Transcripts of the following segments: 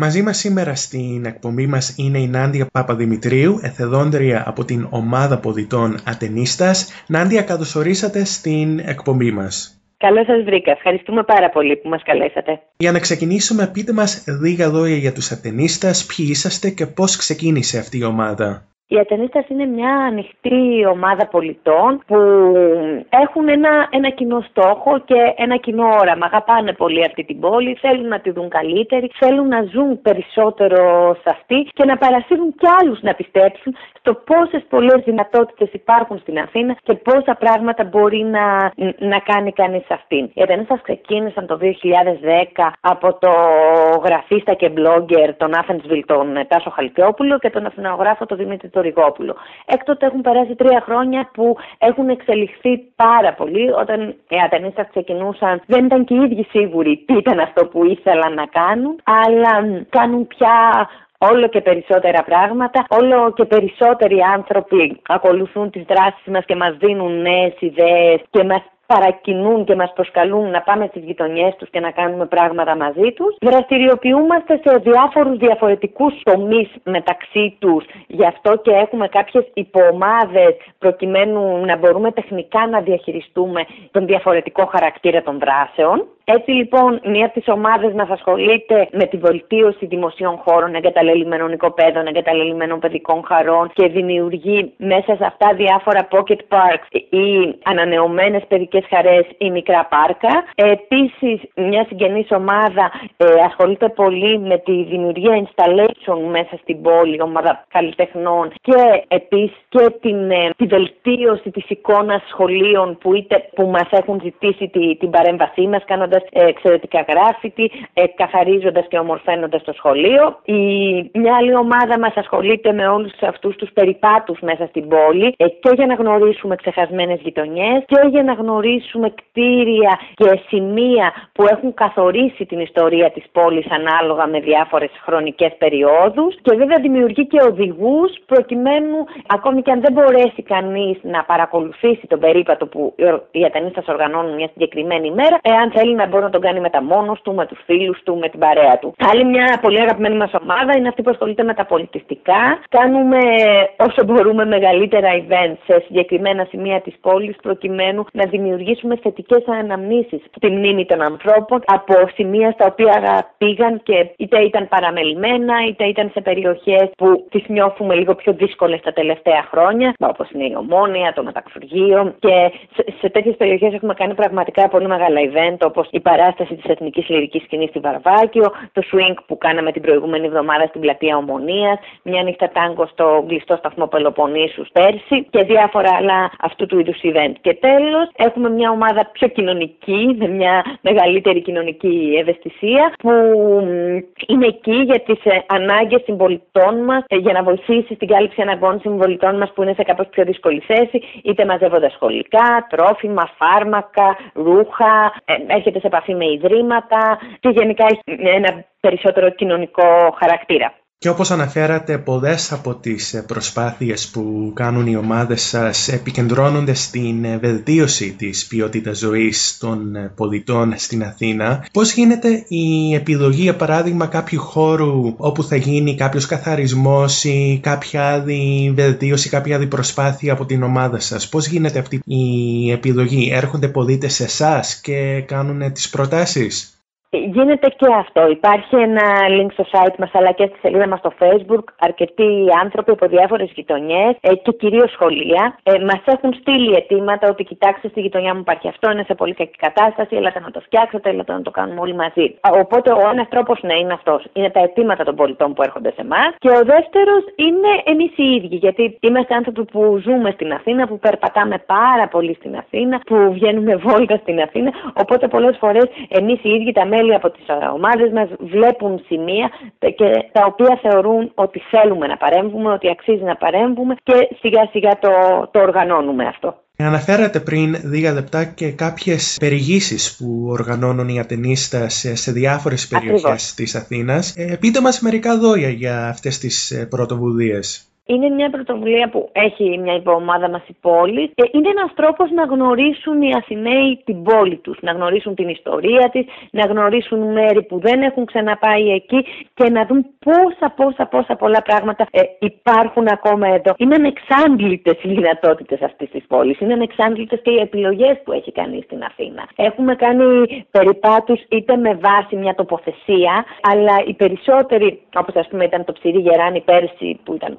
Μαζί μας σήμερα στην εκπομπή μας είναι η Νάντια Παπαδημητρίου, εθεδόντρια από την ομάδα ποδητών Ατενίστας. Νάντια, καλωσορίσατε στην εκπομπή μας. Καλώς σας βρήκα. Ευχαριστούμε πάρα πολύ που μας καλέσατε. Για να ξεκινήσουμε, πείτε μας λίγα λόγια για τους Ατενίστας, ποιοι είσαστε και πώς ξεκίνησε αυτή η ομάδα. Οι Ατενίστας είναι μια ανοιχτή ομάδα πολιτών που έχουν ένα, ένα κοινό στόχο και ένα κοινό όραμα. Αγαπάνε πολύ αυτή την πόλη, θέλουν να τη δουν καλύτερη, θέλουν να ζουν περισσότερο σε αυτή και να παρασύρουν κι άλλους να πιστέψουν στο πόσες πολλές δυνατότητες υπάρχουν στην Αθήνα και πόσα πράγματα μπορεί να, να κάνει κανείς αυτήν. Οι Ατενίστας ξεκίνησαν το 2010 από το γραφίστα και blogger τον Άφενσβιλ τον Τάσο Χαλκιόπουλο και τον αθηνογράφο τον Δημήτρη Ριγόπουλο. Έκτοτε έχουν περάσει τρία χρόνια που έχουν εξελιχθεί πάρα πολύ. Όταν οι ατενίστα ξεκινούσαν, δεν ήταν και οι ίδιοι σίγουροι τι ήταν αυτό που ήθελαν να κάνουν, αλλά κάνουν πια όλο και περισσότερα πράγματα, όλο και περισσότεροι άνθρωποι ακολουθούν τις δράσεις μας και μας δίνουν νέες ιδέες και μας παρακινούν και μας προσκαλούν να πάμε στις γειτονιές τους και να κάνουμε πράγματα μαζί τους. Δραστηριοποιούμαστε σε διάφορους διαφορετικούς τομείς μεταξύ τους. Γι' αυτό και έχουμε κάποιες υποομάδες προκειμένου να μπορούμε τεχνικά να διαχειριστούμε τον διαφορετικό χαρακτήρα των δράσεων. Έτσι λοιπόν, μία από τις ομάδες μας ασχολείται με τη βελτίωση δημοσίων χώρων, εγκαταλελειμμένων οικοπαίδων, εγκαταλελειμμένων παιδικών χαρών και δημιουργεί μέσα σε αυτά διάφορα pocket parks ή ανανεωμένες παιδικές χαρές ή μικρά πάρκα. Επίσης, μια συγγενής ομάδα ε, ασχολείται πολύ με τη δημιουργία installation μέσα στην πόλη, ομάδα καλλιτεχνών και επίσης και την, ε, τη βελτίωση της εικόνας σχολείων που, που μας έχουν ζητήσει τη, την παρέμβασή μας, κάνοντας εξαιρετικά γράφητη, ε, καθαρίζοντας και ομορφαίνοντας το σχολείο. Η, μια άλλη ομάδα μας ασχολείται με όλους αυτούς τους περιπάτους μέσα στην πόλη ε, και για να γνωρίσουμε ξεχασμένες γειτονιές και για να γνωρίσουμε κτίρια και σημεία που έχουν καθορίσει την ιστορία της πόλης ανάλογα με διάφορες χρονικές περιόδους. Και βέβαια δημιουργεί και οδηγούς προκειμένου, ακόμη και αν δεν μπορέσει κανείς να παρακολουθήσει τον περίπατο που οι ατενίστε οργανώνουν μια συγκεκριμένη ημέρα, εάν θέλει να μπορεί να τον κάνει με τα μόνος του, με τους φίλους του, με την παρέα του. Άλλη μια πολύ αγαπημένη μας ομάδα είναι αυτή που ασχολείται με τα πολιτιστικά. Κάνουμε όσο μπορούμε μεγαλύτερα events σε συγκεκριμένα σημεία της πόλης προκειμένου να δημιουργήσουμε θετικές αναμνήσεις στη μνήμη των ανθρώπων από σημεία στα οποία πήγαν και είτε ήταν παραμελημένα είτε ήταν σε περιοχές που τις νιώθουμε λίγο πιο δύσκολες τα τελευταία χρόνια, όπως είναι η Ομόνια, το Μεταξουργείο. Και σε, σε τέτοιες περιοχές έχουμε κάνει πραγματικά πολύ μεγάλα event όπως η παράσταση της Εθνικής Λυρικής Σκηνής στη Βαρβάκιο, το swing που κάναμε την προηγούμενη εβδομάδα στην πλατεία Ομονίας, μια νύχτα τάγκο στο κλειστό σταθμό Πελοποννήσους πέρσι και διάφορα άλλα αυτού του είδους event. Και τέλος, έχουμε μια ομάδα πιο κοινωνική, με μια μεγαλύτερη κοινωνική ευαισθησία, που είναι εκεί για τις ε, ανάγκες συμπολιτών μας, ε, για να βοηθήσει στην κάλυψη αναγκών συμπολιτών μας που είναι σε κάπως πιο δύσκολη θέση, είτε μαζεύοντας σχολικά, τρόφιμα, φάρμακα, ρούχα, ε, έρχεται σε επαφή με ιδρύματα και γενικά έχει ένα περισσότερο κοινωνικό χαρακτήρα. Και όπως αναφέρατε, πολλές από τις προσπάθειες που κάνουν οι ομάδες σας επικεντρώνονται στην βελτίωση της ποιότητας ζωής των πολιτών στην Αθήνα. Πώς γίνεται η επιλογή, για παράδειγμα, κάποιου χώρου όπου θα γίνει κάποιος καθαρισμός ή κάποια άλλη βελτίωση, κάποια άλλη προσπάθεια από την ομάδα σας; Πώς γίνεται αυτή η επιλογή; Έρχονται πολίτες σε εσάς και κάνουν τις προτάσεις; Γίνεται και αυτό. Υπάρχει ένα link στο site μας αλλά και στη σελίδα μας στο facebook. Αρκετοί άνθρωποι από διάφορες γειτονιές ε, και κυρίως σχολεία ε, μας έχουν στείλει αιτήματα ότι κοιτάξτε στη γειτονιά μου υπάρχει αυτό, είναι σε πολύ κακή κατάσταση, έλατε να το φτιάξετε, έλατε να το κάνουμε όλοι μαζί. Οπότε ο ένας τρόπος να είναι αυτός. Είναι τα αιτήματα των πολιτών που έρχονται σε εμάς. Και ο δεύτερος είναι εμείς οι ίδιοι. Γιατί είμαστε άνθρωποι που ζούμε στην Αθήνα, που περπατάμε πάρα πολύ στην Αθήνα, που βγαίνουμε βόλτα στην Αθήνα. Οπότε πολλές φορές εμείς οι ίδιοι τα μέλη από τις ομάδες μας βλέπουν σημεία και τα οποία θεωρούν ότι θέλουμε να παρέμβουμε, ότι αξίζει να παρέμβουμε και σιγά σιγά το, το οργανώνουμε αυτό. Αναφέρατε πριν λίγα λεπτά και κάποιες περιηγήσεις που οργανώνουν οι ατενίστες σε διάφορες περιοχές Ακριβώς. της Αθήνας. Ε, πείτε μας μερικά λόγια για αυτές τις ε, πρωτοβουλίες. Είναι μια πρωτοβουλία που έχει μια υποομάδα μας η πόλη. Ε, είναι ένας τρόπος να γνωρίσουν οι Αθηναίοι την πόλη τους, να γνωρίσουν την ιστορία της, να γνωρίσουν μέρη που δεν έχουν ξαναπάει εκεί και να δουν πόσα, πόσα, πόσα πολλά πράγματα ε, υπάρχουν ακόμα εδώ. Είναι ανεξάντλητες οι δυνατότητες αυτής της πόλης. Είναι ανεξάντλητες και οι επιλογές που έχει κάνει στην Αθήνα. Έχουμε κάνει περιπάτους είτε με βάση μια τοποθεσία, αλλά οι περισσότεροι, όπως ας πούμε ήταν το ψηρή Γεράνη πέρσι, που ήταν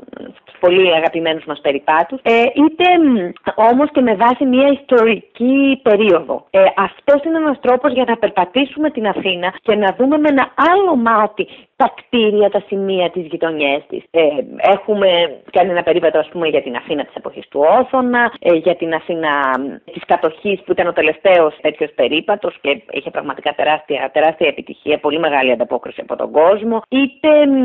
πολύ αγαπημένους μας περιπάτους, ε, είτε όμως και με βάση μια ιστορική περίοδο. Ε, Αυτός είναι ένας τρόπος για να περπατήσουμε την Αθήνα και να δούμε με ένα άλλο μάτι τα κτίρια, τα σημεία, τις γειτονιές της. Ε, έχουμε κάνει ένα περίπατο ας πούμε για την Αθήνα της εποχής του Όθωνα, ε, για την Αθήνα της κατοχής που ήταν ο τελευταίος τέτοιος περίπατος και είχε πραγματικά τεράστια, τεράστια επιτυχία, πολύ μεγάλη ανταπόκριση από τον κόσμο, είτε μ,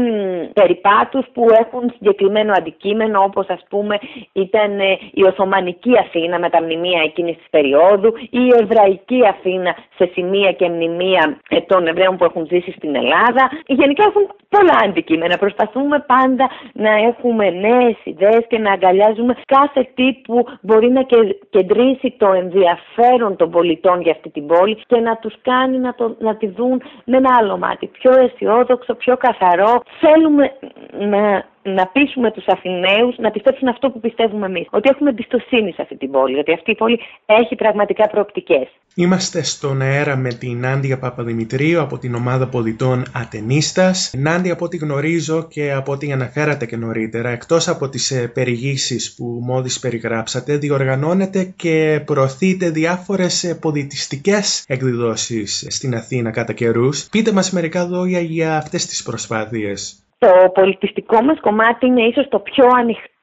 περιπάτους που έχουν συγκεκριμένο αντικείμενο όπως ας πούμε ήταν ε, η Οθωμανική Αθήνα με τα μνημεία εκείνης της περίοδου ή η Εβραϊκή Αθήνα σε σημεία και μνημεία ε, των Εβραίων που έχουν ζήσει στην Ελλάδα. Γενικά έχουν πολλά αντικείμενα. Προσπαθούμε πάντα να έχουμε νέες ιδέες και να αγκαλιάζουμε κάθε τι που μπορεί να κεντρήσει το ενδιαφέρον των πολιτών για αυτή την πόλη και να τους κάνει να, το, να τη δουν με ένα άλλο μάτι. Πιο αισιόδοξο, πιο καθαρό. Θέλουμε να να πείσουμε τους Αθηναίους να πιστέψουν αυτό που πιστεύουμε εμείς. Ότι έχουμε εμπιστοσύνη σε αυτή την πόλη. ότι αυτή η πόλη έχει πραγματικά προοπτικές. Είμαστε στον αέρα με την Νάντια Παπαδημητρίου από την ομάδα πολιτών Ατενίστας. Νάντια, από ό,τι γνωρίζω και από ό,τι αναφέρατε και νωρίτερα, εκτός από τις ε, περιηγήσεις που μόλις περιγράψατε, διοργανώνετε και προωθείτε διάφορες πολιτιστικές εκδηλώσεις στην Αθήνα κατά καιρούς. Πείτε μας μερικά λόγια για αυτές τις προσπάθειες. Το πολιτιστικό μας κομμάτι είναι ίσως το πιο ανοιχτό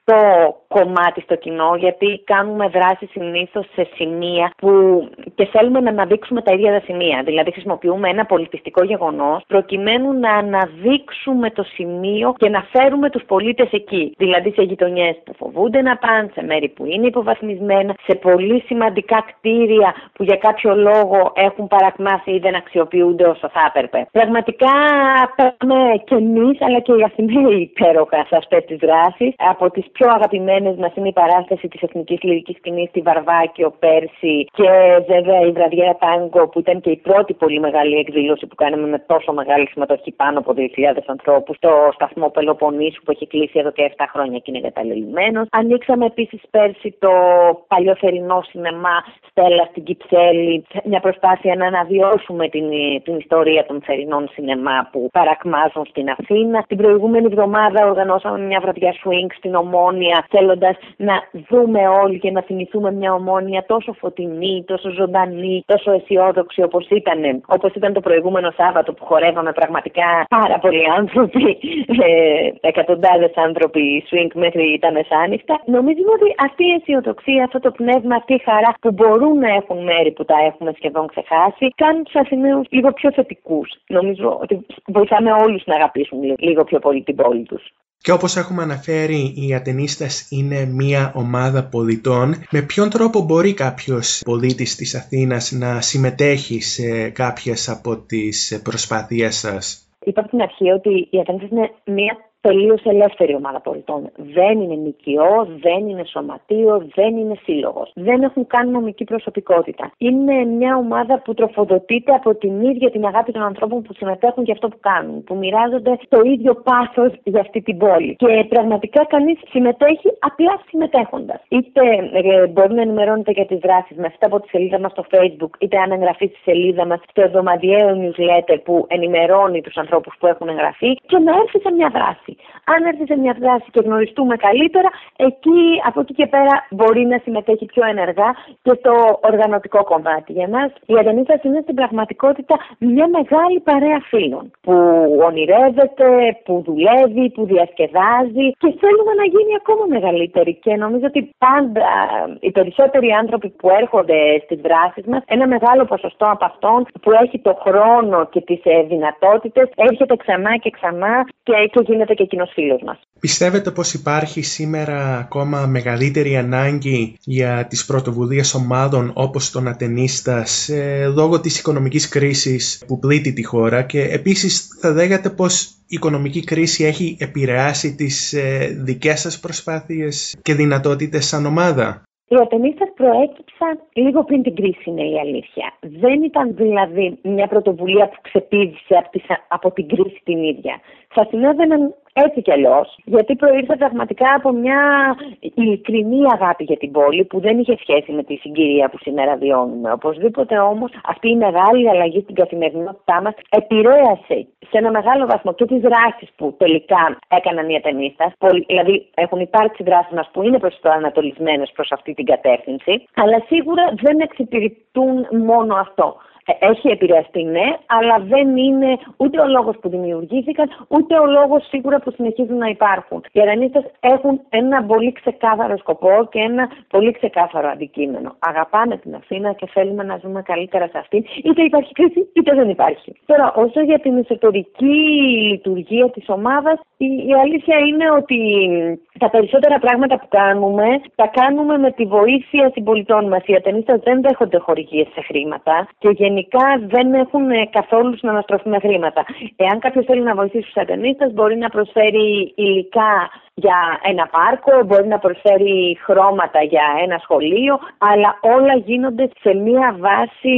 κομμάτι στο κοινό, γιατί κάνουμε δράση συνήθως σε σημεία που και θέλουμε να αναδείξουμε τα ίδια τα σημεία. Δηλαδή, χρησιμοποιούμε ένα πολιτιστικό γεγονός προκειμένου να αναδείξουμε το σημείο και να φέρουμε τους πολίτες εκεί. Δηλαδή, σε γειτονιές που φοβούνται να πάνε, σε μέρη που είναι υποβαθμισμένα, σε πολύ σημαντικά κτίρια που για κάποιο λόγο έχουν παρακμάσει ή δεν αξιοποιούνται όσο θα έπρεπε. Πραγματικά πάμε και εμείς, αλλά και οι Αθηναίοι υπέροχα σε αυτές τις δράσεις. Από τις πιο αγαπημένες μας είναι η παράσταση της Εθνικής Λυρικής Σκηνής στη Βαρβάκιο πέρσι και βέβαια η Βραδιέρα Τάγκο που ήταν και η πρώτη πολύ μεγάλη εκδήλωση που κάναμε με τόσο μεγάλη συμμετοχή πάνω από 2.000 ανθρώπους στο σταθμό Πελοποννήσου που έχει κλείσει εδώ και 7 χρόνια και είναι εγκαταλελειμμένος. Ανοίξαμε επίσης πέρσι το παλιό θερινό σινεμά Στέλλα στην Κυψέλη, μια προσπάθεια να αναβιώσουμε την, την ιστορία των θερινών σινεμά που παρακμάζουν στην Αθήνα. Την προηγούμενη εβδομάδα οργανώσαμε μια βραδιά swing στην ομόνια, θέλοντας να δούμε όλοι και να θυμηθούμε μια ομόνια τόσο φωτεινή, τόσο ζωντανή, τόσο αισιόδοξη όπως ήταν, όπως ήταν το προηγούμενο Σάββατο που χορεύαμε πραγματικά πάρα πολλοί άνθρωποι, ε, εκατοντάδες άνθρωποι swing μέχρι τα μεσάνυχτα. Νομίζουμε ότι αυτή η αισιοδοξία, αυτό το πνεύμα, αυτή η χαρά που μπορούν να έχουν μέρη που τα έχουμε σχεδόν ξεχάσει, κάνουν του Αθηναίους λίγο πιο θετικούς. Νομίζω ότι βοηθάμε όλους να αγαπήσουν λίγο πιο πολύ την πόλη τους. Και όπως έχουμε αναφέρει, οι Ατενίστες είναι μια ομάδα πολιτών. Με ποιον τρόπο μπορεί κάποιος πολίτης της Αθήνας να συμμετέχει σε κάποιες από τις προσπάθειές σας; Είπα από την αρχή ότι οι Ατενίστες είναι μια τελείω ελεύθερη ομάδα πολιτών. Δεν είναι νοικιό, δεν είναι σωματείο, δεν είναι σύλλογος. Δεν έχουν καν νομική προσωπικότητα. Είναι μια ομάδα που τροφοδοτείται από την ίδια την αγάπη των ανθρώπων που συμμετέχουν για αυτό που κάνουν, που μοιράζονται το ίδιο πάθος για αυτή την πόλη. Και πραγματικά κανείς συμμετέχει απλά συμμετέχοντας. Είτε ε, μπορεί να ενημερώνεται για τις δράσεις μας είτε από τη σελίδα μας στο Facebook, είτε αν εγγραφεί στη σελίδα μας στο εβδομαδιαίο newsletter που ενημερώνει τους ανθρώπους που έχουν εγγραφεί και να έρθει σε μια δράση. Αν έρθει σε μια δράση και γνωριστούμε καλύτερα, εκεί από εκεί και πέρα μπορεί να συμμετέχει πιο ενεργά και στο οργανωτικό κομμάτι. Για μας, η Αδενίτα είναι στην πραγματικότητα μια μεγάλη παρέα φίλων που ονειρεύεται, που δουλεύει, που διασκεδάζει και θέλουμε να γίνει ακόμα μεγαλύτερη. Και νομίζω ότι πάντα οι περισσότεροι άνθρωποι που έρχονται στις δράσεις μας, ένα μεγάλο ποσοστό από αυτών που έχει το χρόνο και τις δυνατότητες, έρχεται ξανά και ξανά και, και γίνεται και εκείνος φίλος μας. Πιστεύετε πως υπάρχει σήμερα ακόμα μεγαλύτερη ανάγκη για τις πρωτοβουλίες ομάδων όπως τον Ατενίστας ε, λόγω της οικονομικής κρίσης που πλήττει τη χώρα και επίσης θα δέγατε πως η οικονομική κρίση έχει επηρεάσει τις ε, δικές σας προσπάθειες και δυνατότητες σαν ομάδα; Οι ατενίστες προέκυψαν λίγο πριν την κρίση, είναι η αλήθεια. Δεν ήταν δηλαδή μια πρωτοβουλία που ξεπίδησε από την κρίση την ίδια. Θα συνέβαιναν έτσι κι αλλιώς, γιατί προήρθε πραγματικά από μια ειλικρινή αγάπη για την πόλη που δεν είχε σχέση με τη συγκυρία που σήμερα βιώνουμε. Οπωσδήποτε όμως αυτή η μεγάλη αλλαγή στην καθημερινότητά μας επηρέασε σε ένα μεγάλο βαθμό και τις δράσεις που τελικά έκαναν οι ατενίστα. Δηλαδή έχουν υπάρξει δράσεις μας που είναι προς το ανατολισμένες προς αυτή την κατεύθυνση, αλλά σίγουρα δεν εξυπηρετούν μόνο αυτό. Ε, έχει επηρεαστεί, ναι, αλλά δεν είναι ούτε ο λόγος που δημιουργήθηκαν, ούτε ο λόγος σίγουρα που συνεχίζουν να υπάρχουν. Οι αρανίστες έχουν ένα πολύ ξεκάθαρο σκοπό και ένα πολύ ξεκάθαρο αντικείμενο. Αγαπάμε την Αθήνα και θέλουμε να ζούμε καλύτερα σε αυτήν, είτε υπάρχει κρίση είτε δεν υπάρχει. Τώρα, όσο για την εσωτερική λειτουργία της ομάδας, η, η αλήθεια είναι ότι τα περισσότερα πράγματα που κάνουμε, τα κάνουμε με τη βοήθεια συμπολιτών μας. Οι ατενίστες δεν δέχονται χορηγίες σε χρήματα και γενικά δεν έχουν ε, καθόλου συναναστροφή με χρήματα. Εάν κάποιος θέλει να βοηθήσει τους ατενίστες, μπορεί να προσφέρει υλικά για ένα πάρκο, μπορεί να προσφέρει χρώματα για ένα σχολείο, αλλά όλα γίνονται σε μία βάση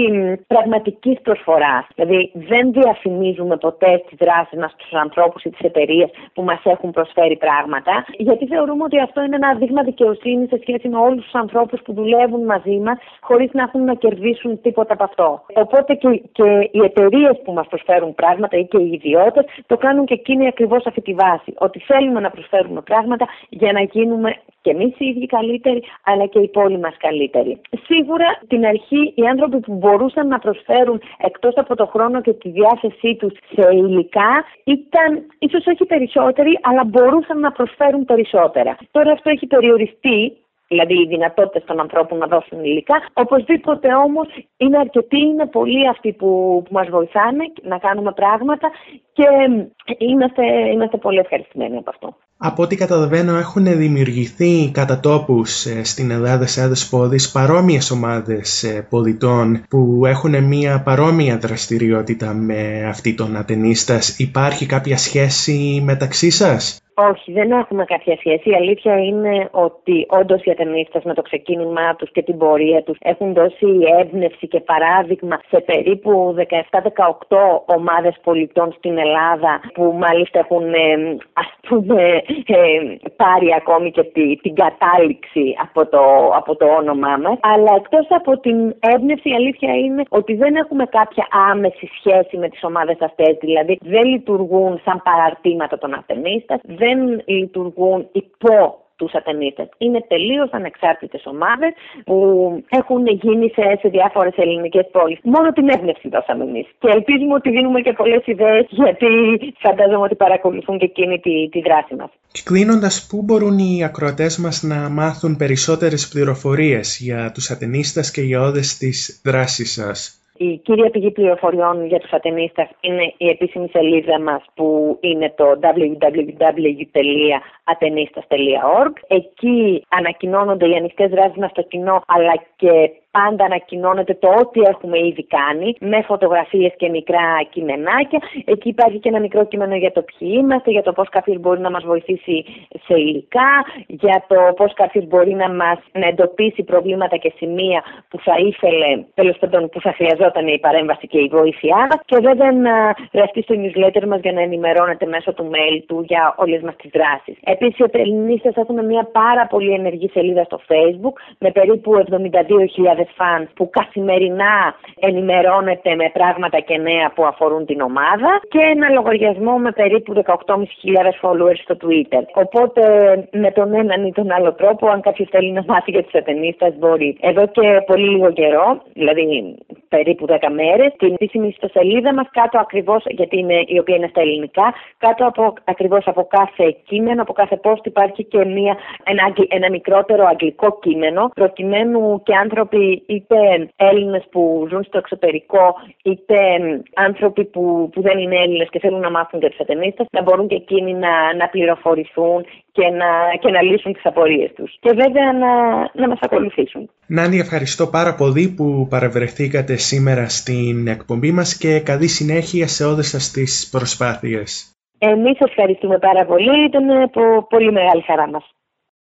πραγματικής προσφοράς. Δηλαδή δεν διαφημίζουμε ποτέ τις δράσεις μας στους ανθρώπους ή τις εταιρείες που μας έχουν προσφέρει πράγματα, γιατί θεωρούμε ότι αυτό είναι ένα δείγμα δικαιοσύνης σε σχέση με όλους τους ανθρώπους που δουλεύουν μαζί μας χωρίς να έχουν να κερδίσουν τίποτα από αυτό. Οπότε και, και οι εταιρείες που μας προσφέρουν πράγματα ή και οι ιδιώτες το κάνουν και εκείνοι ακριβώς αυτή τη βάση. Ότι θέλουμε να προσφέρουμε πράγματα για να γίνουμε και εμείς οι ίδιοι καλύτεροι, αλλά και η πόλη μας καλύτερη. Σίγουρα την αρχή οι άνθρωποι που μπορούσαν να προσφέρουν εκτός από το χρόνο και τη διάθεσή τους σε υλικά ήταν ίσως όχι περισσότεροι, αλλά μπορούσαν να προσφέρουν περισσότερα. Τώρα αυτό έχει περιοριστεί δηλαδή οι δυνατότητες των ανθρώπων να δώσουν υλικά. Οπωσδήποτε όμως είναι αρκετοί, είναι πολλοί αυτοί που, που μας βοηθάνε να κάνουμε πράγματα και είμαστε, είμαστε πολύ ευχαριστημένοι από αυτό. Από ό,τι καταλαβαίνω έχουν δημιουργηθεί κατά τόπους ε, στην Ελλάδα σε άλλες πόλεις παρόμοιες ομάδες ε, πολιτών που έχουν μια παρόμοια δραστηριότητα με αυτή των ατενίστας. Υπάρχει κάποια σχέση μεταξύ σας; Όχι, δεν έχουμε κάποια σχέση. Η αλήθεια είναι ότι όντως οι ατενίστες με το ξεκίνημά τους και την πορεία τους έχουν δώσει έμπνευση και παράδειγμα σε περίπου 17-18 ομάδες πολιτών στην Ελλάδα που μάλιστα έχουν ε, ας πούμε ε, πάρει ακόμη και την κατάληξη από το, από το όνομά μας. Αλλά εκτός από την έμπνευση η αλήθεια είναι ότι δεν έχουμε κάποια άμεση σχέση με τις ομάδες αυτές. Δηλαδή δεν λειτουργούν σαν παραρτήματα των ατενίστα, δεν λειτουργούν υπό τους ατενίτες. Είναι τελείως ανεξάρτητες ομάδες που έχουν γίνει σε, σε διάφορες ελληνικές πόλεις. Μόνο την έμπνευση δώσαμε εμείς. Και ελπίζουμε ότι δίνουμε και πολλές ιδέες, γιατί φαντάζομαι ότι παρακολουθούν και εκείνη τη, τη δράση μας. Και κλείνοντας, πού μπορούν οι ακροατές μας να μάθουν περισσότερες πληροφορίες για τους ατενίστες και για όλες τις δράσεις σας; Η κύρια πηγή πληροφοριών για τους ατενίστας είναι η επίσημη σελίδα μας που είναι το www.atenistas.org. Εκεί ανακοινώνονται οι ανοιχτές δράσεις μας στο κοινό αλλά και πάντα ανακοινώνεται το ό,τι έχουμε ήδη κάνει με φωτογραφίες και μικρά κειμενάκια. Εκεί υπάρχει και ένα μικρό κείμενο για το ποιοι είμαστε, για το πώς κάποιο μπορεί να μας βοηθήσει σε υλικά, για το πώς κάποιο μπορεί να μας εντοπίσει προβλήματα και σημεία που θα ήθελε, τέλος πάντων που θα χρειαζόταν η παρέμβαση και η βοήθειά μας. Και βέβαια να γραφτεί στο newsletter μας για να ενημερώνεται μέσω του mail του για όλες μας τις δράσεις. Επίσης, οι Ελληνίστε έχουν μια πάρα πολύ ενεργή σελίδα στο Facebook με περίπου 72.000 fans που καθημερινά ενημερώνεται με πράγματα και νέα που αφορούν την ομάδα και ένα λογαριασμό με περίπου 18.500 followers στο Twitter. Οπότε με τον έναν ή τον άλλο τρόπο, αν κάποιος θέλει να μάθει για τους ατενίστε, μπορεί. Εδώ και πολύ λίγο καιρό, δηλαδή περίπου 10 μέρες, την επίσημη ιστοσελίδα μας κάτω ακριβώς, γιατί είναι, η οποία είναι στα ελληνικά, κάτω από, ακριβώς από κάθε κείμενο, από κάθε post υπάρχει και μια, ένα, ένα μικρότερο αγγλικό κείμενο, προκειμένου και άνθρωποι άνθρωποι, είτε Έλληνες που ζουν στο εξωτερικό, είτε άνθρωποι που, που δεν είναι Έλληνες και θέλουν να μάθουν για τους ατενίστες, να μπορούν και εκείνοι να, να πληροφορηθούν και να, και να λύσουν τις απορίες τους. Και βέβαια να, να μας ακολουθήσουν. Νάνη, ευχαριστώ πάρα πολύ που παρευρεθήκατε σήμερα στην εκπομπή μας και καλή συνέχεια σε όλες σας τις προσπάθειες. Εμείς ευχαριστούμε πάρα πολύ, ήταν πολύ μεγάλη χαρά μας.